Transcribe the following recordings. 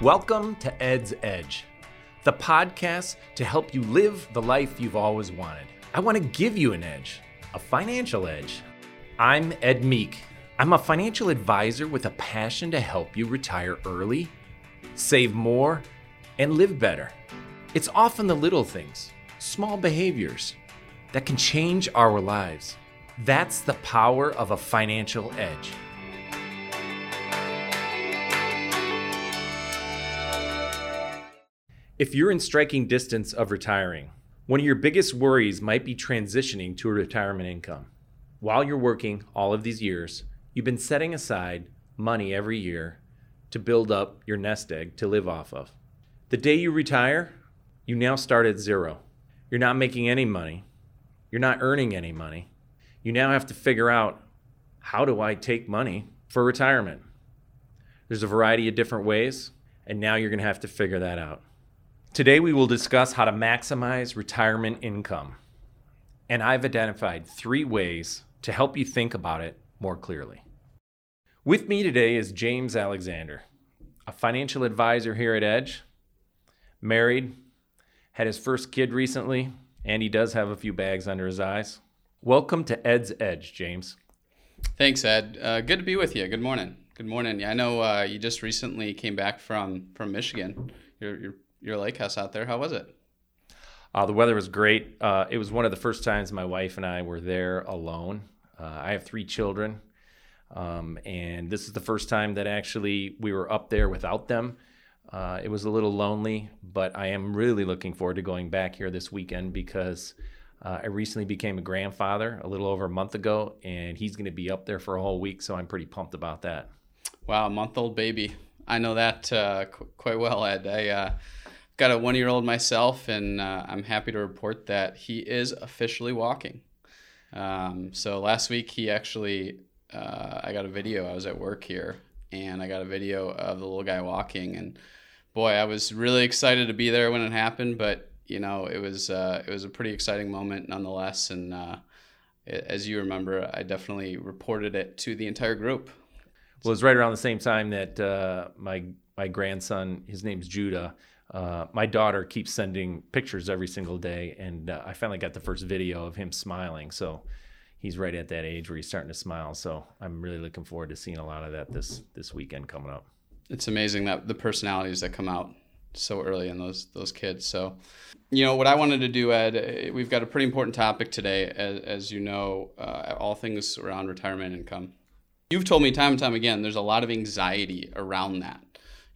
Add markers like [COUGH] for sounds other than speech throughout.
Welcome to Ed's Edge, the podcast to help you live the life you've always wanted. I want to give you an edge, a financial edge. I'm Ed Meek. I'm a financial advisor with a passion to help you retire early, save more, and live better. It's often the little things, small behaviors, that can change our lives. That's the power of a financial edge. If you're in striking distance of retiring, one of your biggest worries might be transitioning to a retirement income. While you're working all of these years, you've been setting aside money every year to build up your nest egg to live off of. The day you retire, you now start at zero. You're not making any money. You're not earning any money. You now have to figure out how do I take money for retirement? There's a variety of different ways, and now you're going to have to figure that out. Today, we will discuss how to maximize retirement income. And I've identified three ways to help you think about it more clearly. With me today is James Alexander, a financial advisor here at Edge, married, had his first kid recently, and he does have a few bags under his eyes. Welcome to Ed's Edge, James. Thanks, Ed. Uh, good to be with you. Good morning. Good morning. Yeah, I know uh, you just recently came back from from Michigan. You're, you're your lake house out there. How was it? Uh, the weather was great. Uh, it was one of the first times my wife and I were there alone. Uh, I have three children, um, and this is the first time that actually we were up there without them. Uh, it was a little lonely, but I am really looking forward to going back here this weekend because uh, I recently became a grandfather a little over a month ago, and he's going to be up there for a whole week, so I'm pretty pumped about that. Wow, a month old baby. I know that uh, qu- quite well, Ed. I got a one year old myself, and uh, I'm happy to report that he is officially walking. Um, so last week, he actually, uh, I got a video. I was at work here, and I got a video of the little guy walking. And boy, I was really excited to be there when it happened. But you know, it was uh, it was a pretty exciting moment nonetheless. And uh, as you remember, I definitely reported it to the entire group. Well, it was right around the same time that uh, my my grandson, his name's Judah uh, my daughter keeps sending pictures every single day, and uh, I finally got the first video of him smiling. So he's right at that age where he's starting to smile. So I'm really looking forward to seeing a lot of that this this weekend coming up. It's amazing that the personalities that come out so early in those those kids. So, you know, what I wanted to do, Ed, eh, we've got a pretty important topic today, as, as you know, uh, all things around retirement income. You've told me time and time again, there's a lot of anxiety around that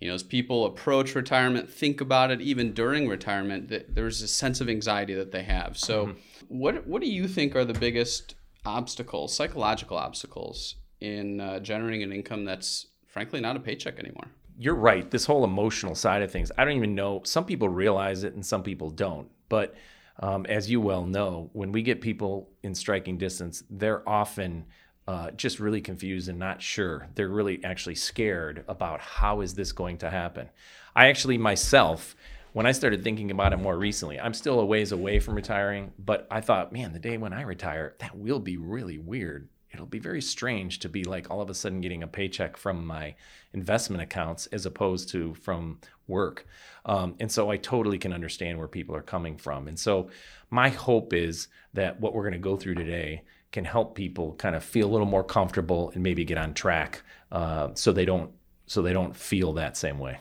you know, as people approach retirement, think about it even during retirement, there's a sense of anxiety that they have. So, mm-hmm. what what do you think are the biggest obstacles, psychological obstacles, in uh, generating an income that's frankly not a paycheck anymore? You're right. This whole emotional side of things, I don't even know. Some people realize it and some people don't. But um, as you well know, when we get people in striking distance, they're often uh, just really confused and not sure. They're really actually scared about how is this going to happen. I actually myself, when I started thinking about it more recently, I'm still a ways away from retiring, but I thought, man, the day when I retire, that will be really weird. It'll be very strange to be like all of a sudden getting a paycheck from my investment accounts as opposed to from work. Um, and so I totally can understand where people are coming from. And so my hope is that what we're going to go through today can help people kind of feel a little more comfortable and maybe get on track uh, so they don't so they don't feel that same way.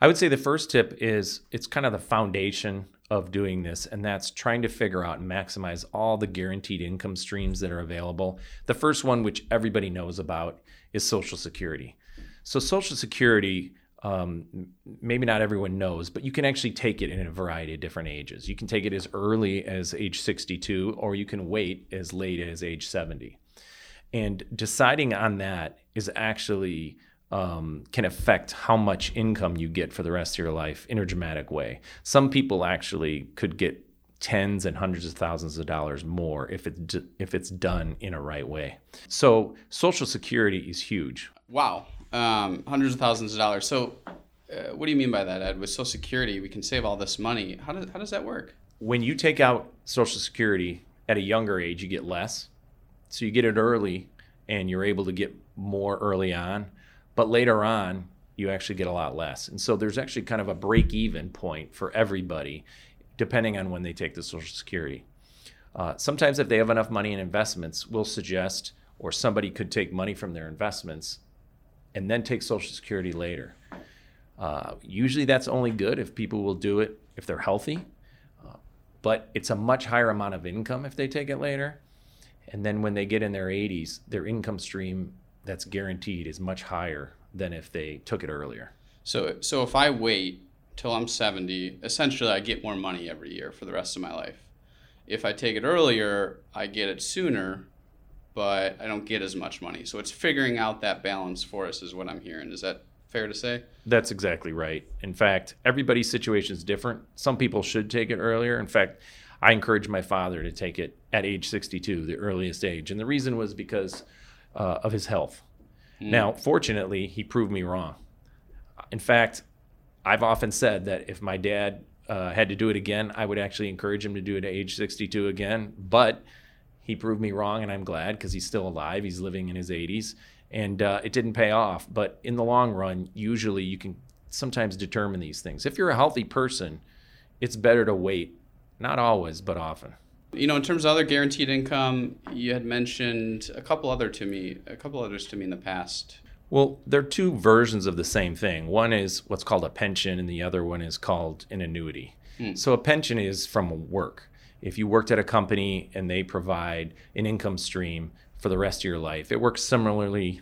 I would say the first tip is it's kind of the foundation of doing this, and that's trying to figure out and maximize all the guaranteed income streams that are available. The first one, which everybody knows about, is Social Security. So, Social Security um, maybe not everyone knows, but you can actually take it in a variety of different ages. You can take it as early as age 62, or you can wait as late as age 70. And deciding on that is actually um, can affect how much income you get for the rest of your life in a dramatic way. Some people actually could get tens and hundreds of thousands of dollars more if it's if it's done in a right way. So Social Security is huge. Wow um, hundreds of thousands of dollars. So, uh, what do you mean by that, Ed? With Social Security, we can save all this money. How does how does that work? When you take out Social Security at a younger age, you get less. So you get it early, and you're able to get more early on. But later on, you actually get a lot less. And so there's actually kind of a break even point for everybody, depending on when they take the Social Security. Uh, sometimes, if they have enough money in investments, we'll suggest, or somebody could take money from their investments and then take Social Security later. Uh, usually, that's only good if people will do it if they're healthy, uh, but it's a much higher amount of income if they take it later. And then when they get in their 80s, their income stream that's guaranteed is much higher than if they took it earlier. So, so if I wait till I'm 70, essentially I get more money every year for the rest of my life. If I take it earlier, I get it sooner, but I don't get as much money. So it's figuring out that balance for us, is what I'm hearing. Is that fair to say? That's exactly right. In fact, everybody's situation is different. Some people should take it earlier. In fact, I encouraged my father to take it at age 62, the earliest age. And the reason was because uh, of his health. Mm. Now, fortunately, he proved me wrong. In fact, I've often said that if my dad uh, had to do it again, I would actually encourage him to do it at age 62 again. But he proved me wrong, and I'm glad because he's still alive. He's living in his 80s, and uh, it didn't pay off. But in the long run, usually you can sometimes determine these things. If you're a healthy person, it's better to wait not always, but often. You know, in terms of other guaranteed income, you had mentioned a couple other to me, a couple others to me in the past. Well, there are two versions of the same thing. One is what's called a pension, and the other one is called an annuity. Mm. So a pension is from work. If you worked at a company and they provide an income stream for the rest of your life, it works similarly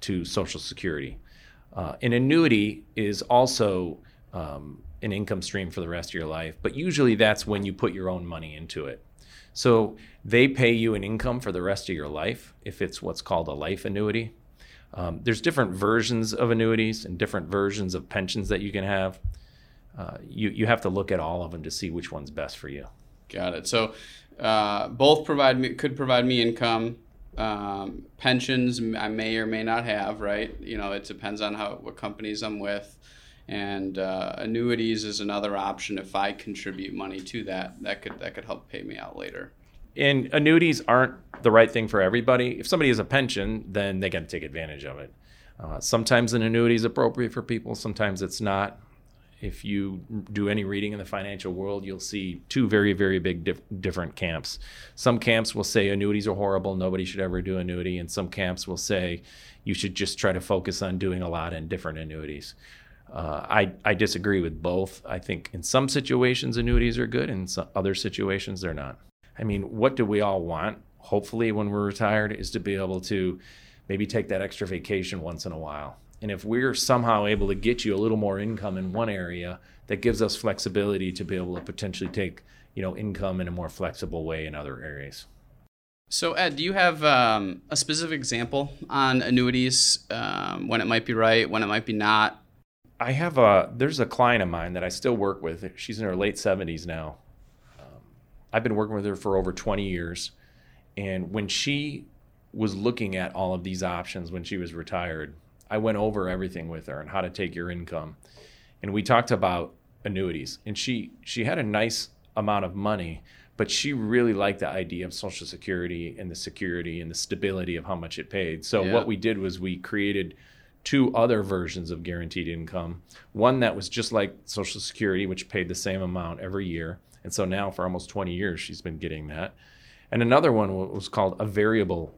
to Social Security. Uh, an annuity is also um, an income stream for the rest of your life. But usually that's when you put your own money into it. So they pay you an income for the rest of your life if it's what's called a life annuity. Um, there's different versions of annuities and different versions of pensions that you can have. Uh, you, you have to look at all of them to see which one's best for you. Got it. So uh, both provide me could provide me income. Um, pensions I may or may not have. Right. You know, it depends on how what companies I'm with and uh, annuities is another option if I contribute money to that. That could that could help pay me out later. And annuities aren't the right thing for everybody. If somebody has a pension, then they got to take advantage of it. Uh, sometimes an annuity is appropriate for people. Sometimes it's not. If you do any reading in the financial world, you'll see two very, very big dif- different camps. Some camps will say annuities are horrible, nobody should ever do annuity, and some camps will say you should just try to focus on doing a lot in different annuities. Uh, I, I disagree with both. I think in some situations annuities are good, in some other situations they're not. I mean, what do we all want? Hopefully, when we're retired, is to be able to maybe take that extra vacation once in a while. And if we're somehow able to get you a little more income in one area, that gives us flexibility to be able to potentially take you know income in a more flexible way in other areas. So, Ed, do you have um, a specific example on annuities um, when it might be right, when it might be not? I have a there's a client of mine that I still work with. She's in her late 70s now. Um, I've been working with her for over 20 years, and when she was looking at all of these options when she was retired, I went over everything with her and how to take your income, and we talked about annuities. And she she had a nice amount of money, but she really liked the idea of Social Security and the security and the stability of how much it paid. So yeah. what we did was we created two other versions of guaranteed income. One that was just like Social Security, which paid the same amount every year. And so now for almost 20 years, she's been getting that. And another one was called a variable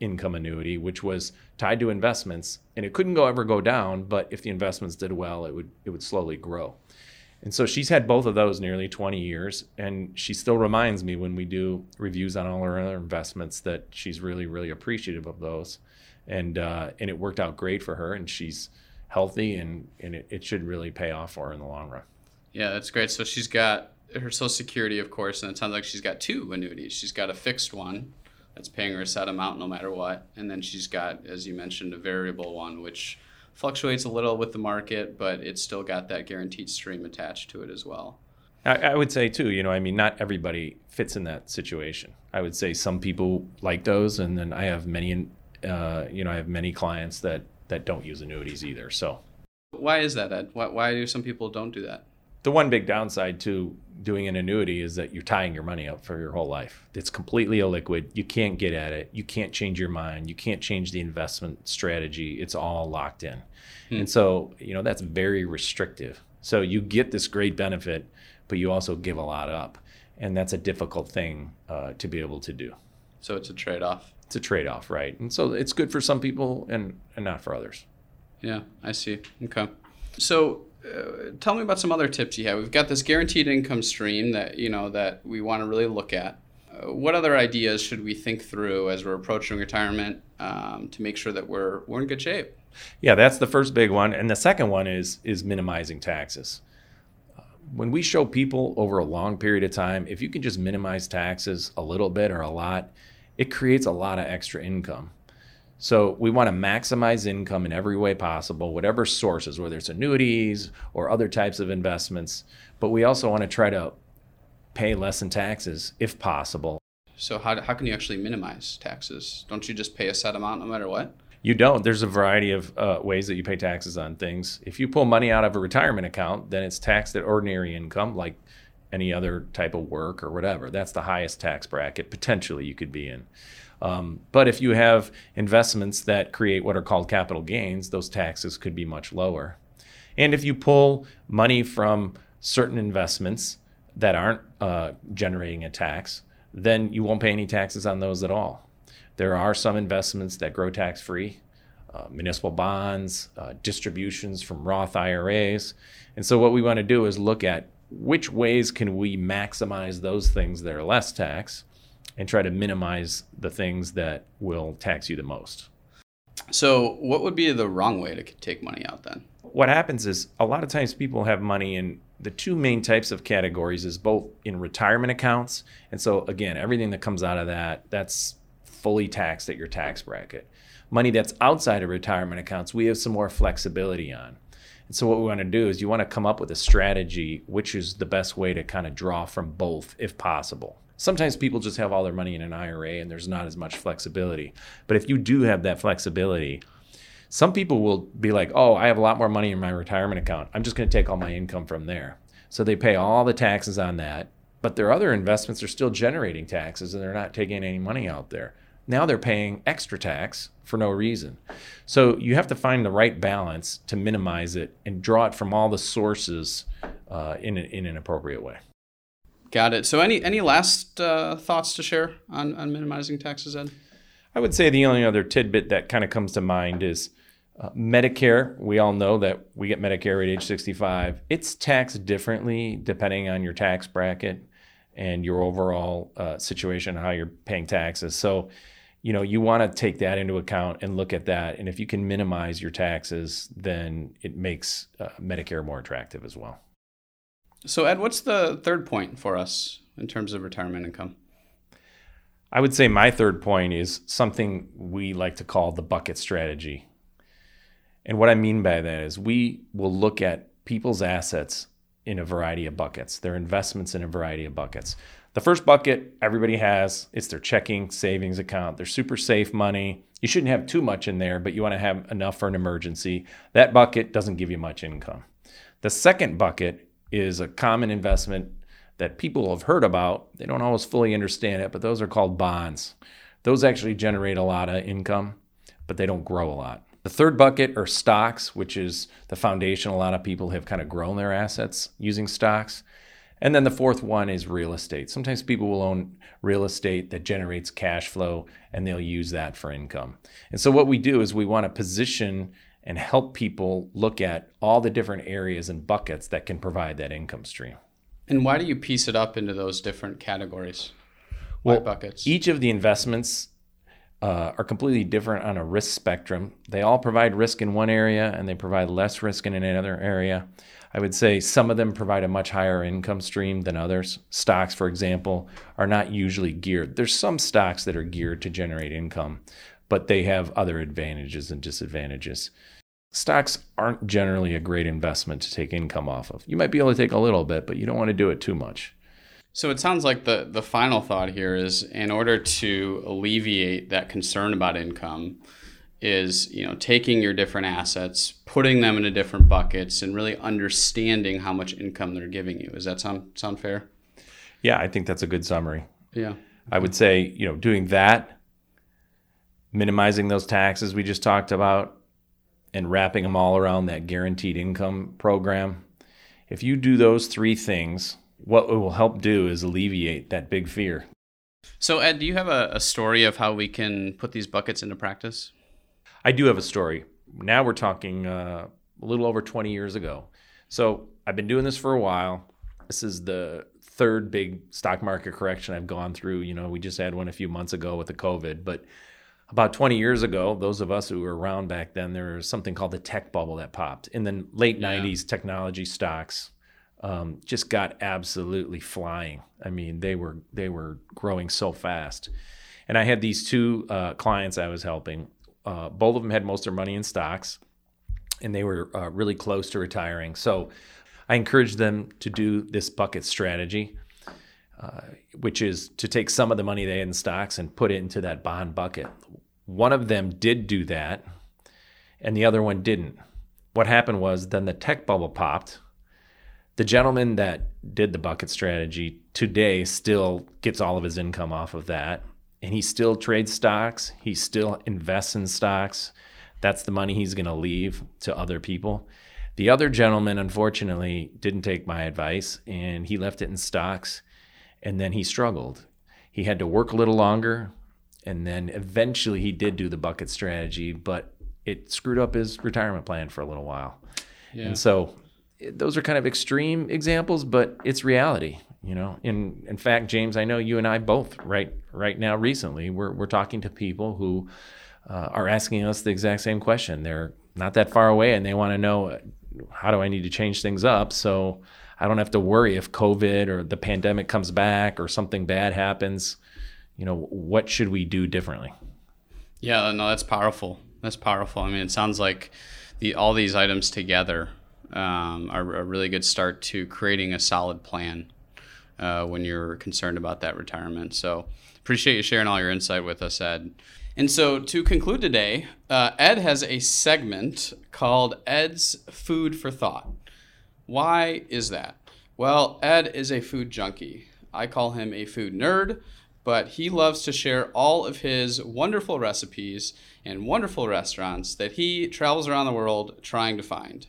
income annuity, which was tied to investments. And it couldn't go ever go down, but if the investments did well, it would it would slowly grow. And so she's had both of those nearly 20 years. And she still reminds me when we do reviews on all her other investments that she's really, really appreciative of those and uh, and it worked out great for her, and she's healthy, and and it, it should really pay off for her in the long run. Yeah, that's great. So she's got her Social Security, of course, and it sounds like she's got two annuities. She's got a fixed one that's paying her a set amount no matter what, and then she's got, as you mentioned, a variable one which fluctuates a little with the market, but it's still got that guaranteed stream attached to it as well. I, I would say too, you know, I mean, not everybody fits in that situation. I would say some people like those, and then I have many uh, you know, I have many clients that that don't use annuities either. So, why is that, Ed? Why, why do some people don't do that? The one big downside to doing an annuity is that you're tying your money up for your whole life. It's completely illiquid. You can't get at it. You can't change your mind. You can't change the investment strategy. It's all locked in. Hmm. And so, you know, that's very restrictive. So you get this great benefit, but you also give a lot up. And that's a difficult thing uh, to be able to do. So it's a trade off. It's a trade off, right? And so it's good for some people and, and not for others. Yeah, I see. Okay. So uh, tell me about some other tips you have. We've got this guaranteed income stream that you know that we want to really look at. Uh, what other ideas should we think through as we're approaching retirement um, to make sure that we're we're in good shape? Yeah, that's the first big one, and the second one is is minimizing taxes. When we show people over a long period of time, if you can just minimize taxes a little bit or a lot, it creates a lot of extra income. So we want to maximize income in every way possible, whatever sources, whether it's annuities or other types of investments. But we also want to try to pay less in taxes if possible. So how, how can you actually minimize taxes? Don't you just pay a set amount no matter what? You don't. There's a variety of uh, ways that you pay taxes on things. If you pull money out of a retirement account, then it's taxed at ordinary income, like any other type of work or whatever. That's the highest tax bracket potentially you could be in. Um, but if you have investments that create what are called capital gains, those taxes could be much lower. And if you pull money from certain investments that aren't uh, generating a tax, then you won't pay any taxes on those at all. There are some investments that grow tax free. Uh, municipal bonds, uh, distributions from Roth IRAs. And so, what we want to do is look at which ways can we maximize those things that are less tax and try to minimize the things that will tax you the most. So, what would be the wrong way to take money out then? What happens is a lot of times people have money in the two main types of categories is both in retirement accounts. And so again, everything that comes out of that, that's fully taxed at your tax bracket. Money that's outside of retirement accounts, we have some more flexibility on. And so what we want to do is you want to come up with a strategy which is the best way to kind of draw from both if possible. Sometimes people just have all their money in an IRA and there's not as much flexibility. But if you do have that flexibility, some people will be like, oh, I have a lot more money in my retirement account. I'm just going to take all my income from there. So they pay all the taxes on that, but their other investments are still generating taxes and they're not taking any money out there. Now they're paying extra tax for no reason. So you have to find the right balance to minimize it and draw it from all the sources uh, in, a, in an appropriate way. Got it. So, any any last uh, thoughts to share on, on minimizing taxes, Ed? I would say the only other tidbit that kind of comes to mind is uh, Medicare. We all know that we get Medicare at age 65. It's taxed differently depending on your tax bracket and your overall uh, situation, how you're paying taxes. So, you know, you want to take that into account and look at that. And if you can minimize your taxes, then it makes uh, Medicare more attractive as well. So, Ed, what's the third point for us in terms of retirement income? I would say my third point is something we like to call the bucket strategy. And what I mean by that is we will look at people's assets in a variety of buckets, their investments in a variety of buckets. The first bucket everybody has, it's their checking savings account, their super safe money. You shouldn't have too much in there, but you want to have enough for an emergency. That bucket doesn't give you much income. The second bucket is a common investment that people have heard about. They don't always fully understand it, but those are called bonds. Those actually generate a lot of income, but they don't grow a lot. The third bucket are stocks, which is the foundation. A lot of people have kind of grown their assets using stocks. And then the fourth one is real estate. Sometimes people will own real estate that generates cash flow and they'll use that for income. And so, what we do is we want to position and help people look at all the different areas and buckets that can provide that income stream. And why do you piece it up into those different categories? Why well, buckets? Each of the investments uh, are completely different on a risk spectrum. They all provide risk in one area and they provide less risk in another area. I would say some of them provide a much higher income stream than others. Stocks, for example, are not usually geared. There's some stocks that are geared to generate income, but they have other advantages and disadvantages stocks aren't generally a great investment to take income off of. You might be able to take a little bit, but you don't want to do it too much. So it sounds like the the final thought here is in order to alleviate that concern about income, is you know taking your different assets, putting them into different buckets, and really understanding how much income they're giving you. Does that sound sound fair? Yeah, I think that's a good summary. Yeah. I would say, you know, doing that, minimizing those taxes we just talked about, and wrapping them all around that guaranteed income program. If you do those three things, what it will help do is alleviate that big fear. So, Ed, do you have a, a story of how we can put these buckets into practice? I do have a story. Now we're talking uh, a little over 20 years ago. So I've been doing this for a while. This is the third big stock market correction I've gone through. You know, we just had one a few months ago with the COVID, but about 20 years ago, those of us who were around back then, there was something called the tech bubble that popped. In the late yeah. 90s, technology stocks um, just got absolutely flying. I mean, they were they were growing so fast. And I had these two uh, clients I was helping. Uh, both of them had most of their money in stocks, and they were uh, really close to retiring. So I encouraged them to do this bucket strategy, uh, which is to take some of the money they had in stocks and put it into that bond bucket. One of them did do that, and the other one didn't. What happened was then the tech bubble popped. The gentleman that did the bucket strategy today still gets all of his income off of that, and he still trades stocks. He still invests in stocks. That's the money he's going to leave to other people. The other gentleman, unfortunately, didn't take my advice and he left it in stocks and then he struggled. He had to work a little longer and then eventually he did do the bucket strategy, but it screwed up his retirement plan for a little while. Yeah. And so those are kind of extreme examples, but it's reality. You know, in in fact, James, I know you and I both right right now recently we're we're talking to people who uh, are asking us the exact same question. They're not that far away, and they want to know how do I need to change things up so I don't have to worry if COVID or the pandemic comes back or something bad happens. You know, what should we do differently? Yeah, no, that's powerful. That's powerful. I mean, it sounds like the all these items together um, are a really good start to creating a solid plan uh, when you're concerned about that retirement. So appreciate you sharing all your insight with us, Ed. And so to conclude today, uh, Ed has a segment called Ed's Food for Thought. Why is that? Well, Ed is a food junkie. I call him a food nerd, but he loves to share all of his wonderful recipes and wonderful restaurants that he travels around the world trying to find.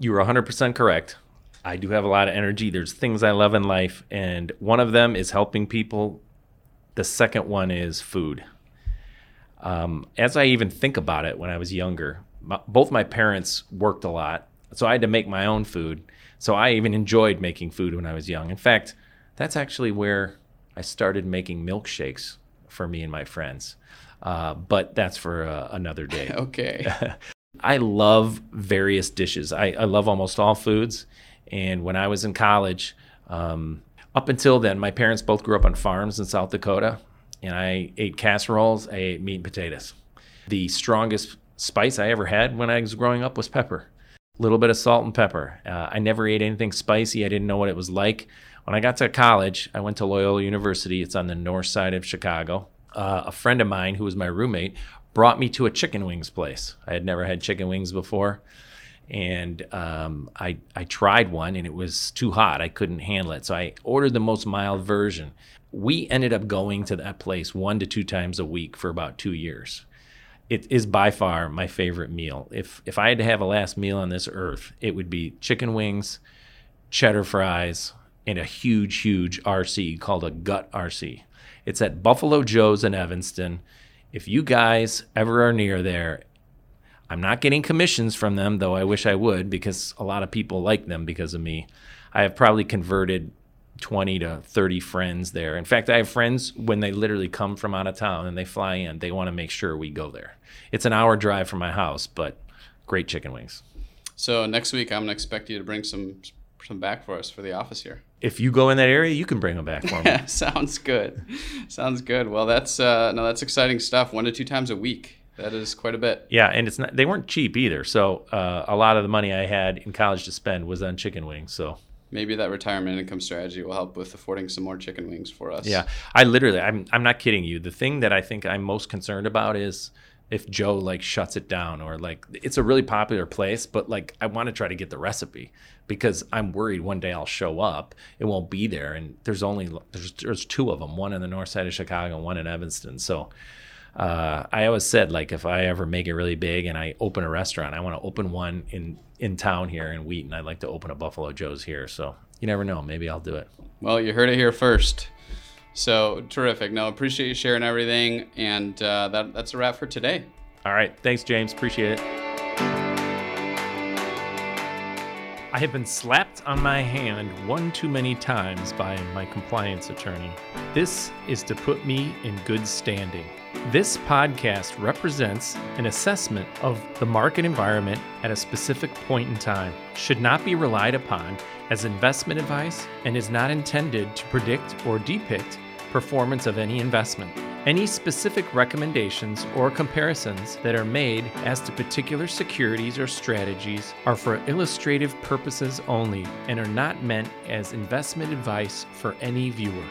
You were 100% correct. I do have a lot of energy. There's things I love in life, and one of them is helping people. The second one is food. Um, as I even think about it, when I was younger, my, both my parents worked a lot, so I had to make my own food. So I even enjoyed making food when I was young. In fact, that's actually where I started making milkshakes for me and my friends. Uh, but that's for uh, another day. [LAUGHS] okay. [LAUGHS] I love various dishes. I, I, love almost all foods. And when I was in college, um, up until then, my parents both grew up on farms in South Dakota and I ate casseroles. I ate meat and potatoes. The strongest spice I ever had when I was growing up was pepper. A little bit of salt and pepper. Uh, I never ate anything spicy. I didn't know what it was like. When I got to college, I went to Loyola University. It's on the north side of Chicago. Uh, a friend of mine who was my roommate brought me to a chicken wings place. I had never had chicken wings before and um, I I tried one and it was too hot. I couldn't handle it, so I ordered the most mild version. We ended up going to that place one to two times a week for about two years. It is by far my favorite meal. If if I had to have a last meal on this earth, it would be chicken wings, cheddar fries, and a huge huge RC called a gut RC. It's at Buffalo Joe's in Evanston. If you guys ever are near there, I'm not getting commissions from them, though I wish I would because a lot of people like them because of me. I have probably converted 20 to 30 friends there. In fact, I have friends when they literally come from out of town and they fly in, they want to make sure we go there. It's an hour drive from my house, but great chicken wings. So next week, I'm going to expect you to bring some some back for us for the office here. If you go in that area, you can bring them back for me. [LAUGHS] Sounds good. Sounds good. Well, that's uh, no, that's exciting stuff. One to two times a week. That is quite a bit. Yeah, and it's not they weren't cheap either. So uh, a lot of the money I had in college to spend was on chicken wings. So maybe that retirement income strategy will help with affording some more chicken wings for us. Yeah, I literally, I'm I'm not kidding you. The thing that I think I'm most concerned about is if Joe like shuts it down or like it's a really popular place, but like I want to try to get the recipe because I'm worried one day I'll show up, it won't be there, and there's only there's there's two of them, one in the north side of Chicago and one in Evanston. So uh, I always said like if I ever make it really big and I open a restaurant, I want to open one in in town here in Wheaton. I'd like to open a Buffalo Joe's here. So you never know, maybe I'll do it. Well, you heard it here first. So terrific. No, appreciate you sharing everything, and uh, that that's a wrap for today. All right, thanks, James. Appreciate it. I have been slapped on my hand one too many times by my compliance attorney. This is to put me in good standing. This podcast represents an assessment of the market environment at a specific point in time, should not be relied upon as investment advice, and is not intended to predict or depict performance of any investment. Any specific recommendations or comparisons that are made as to particular securities or strategies are for illustrative purposes only and are not meant as investment advice for any viewer.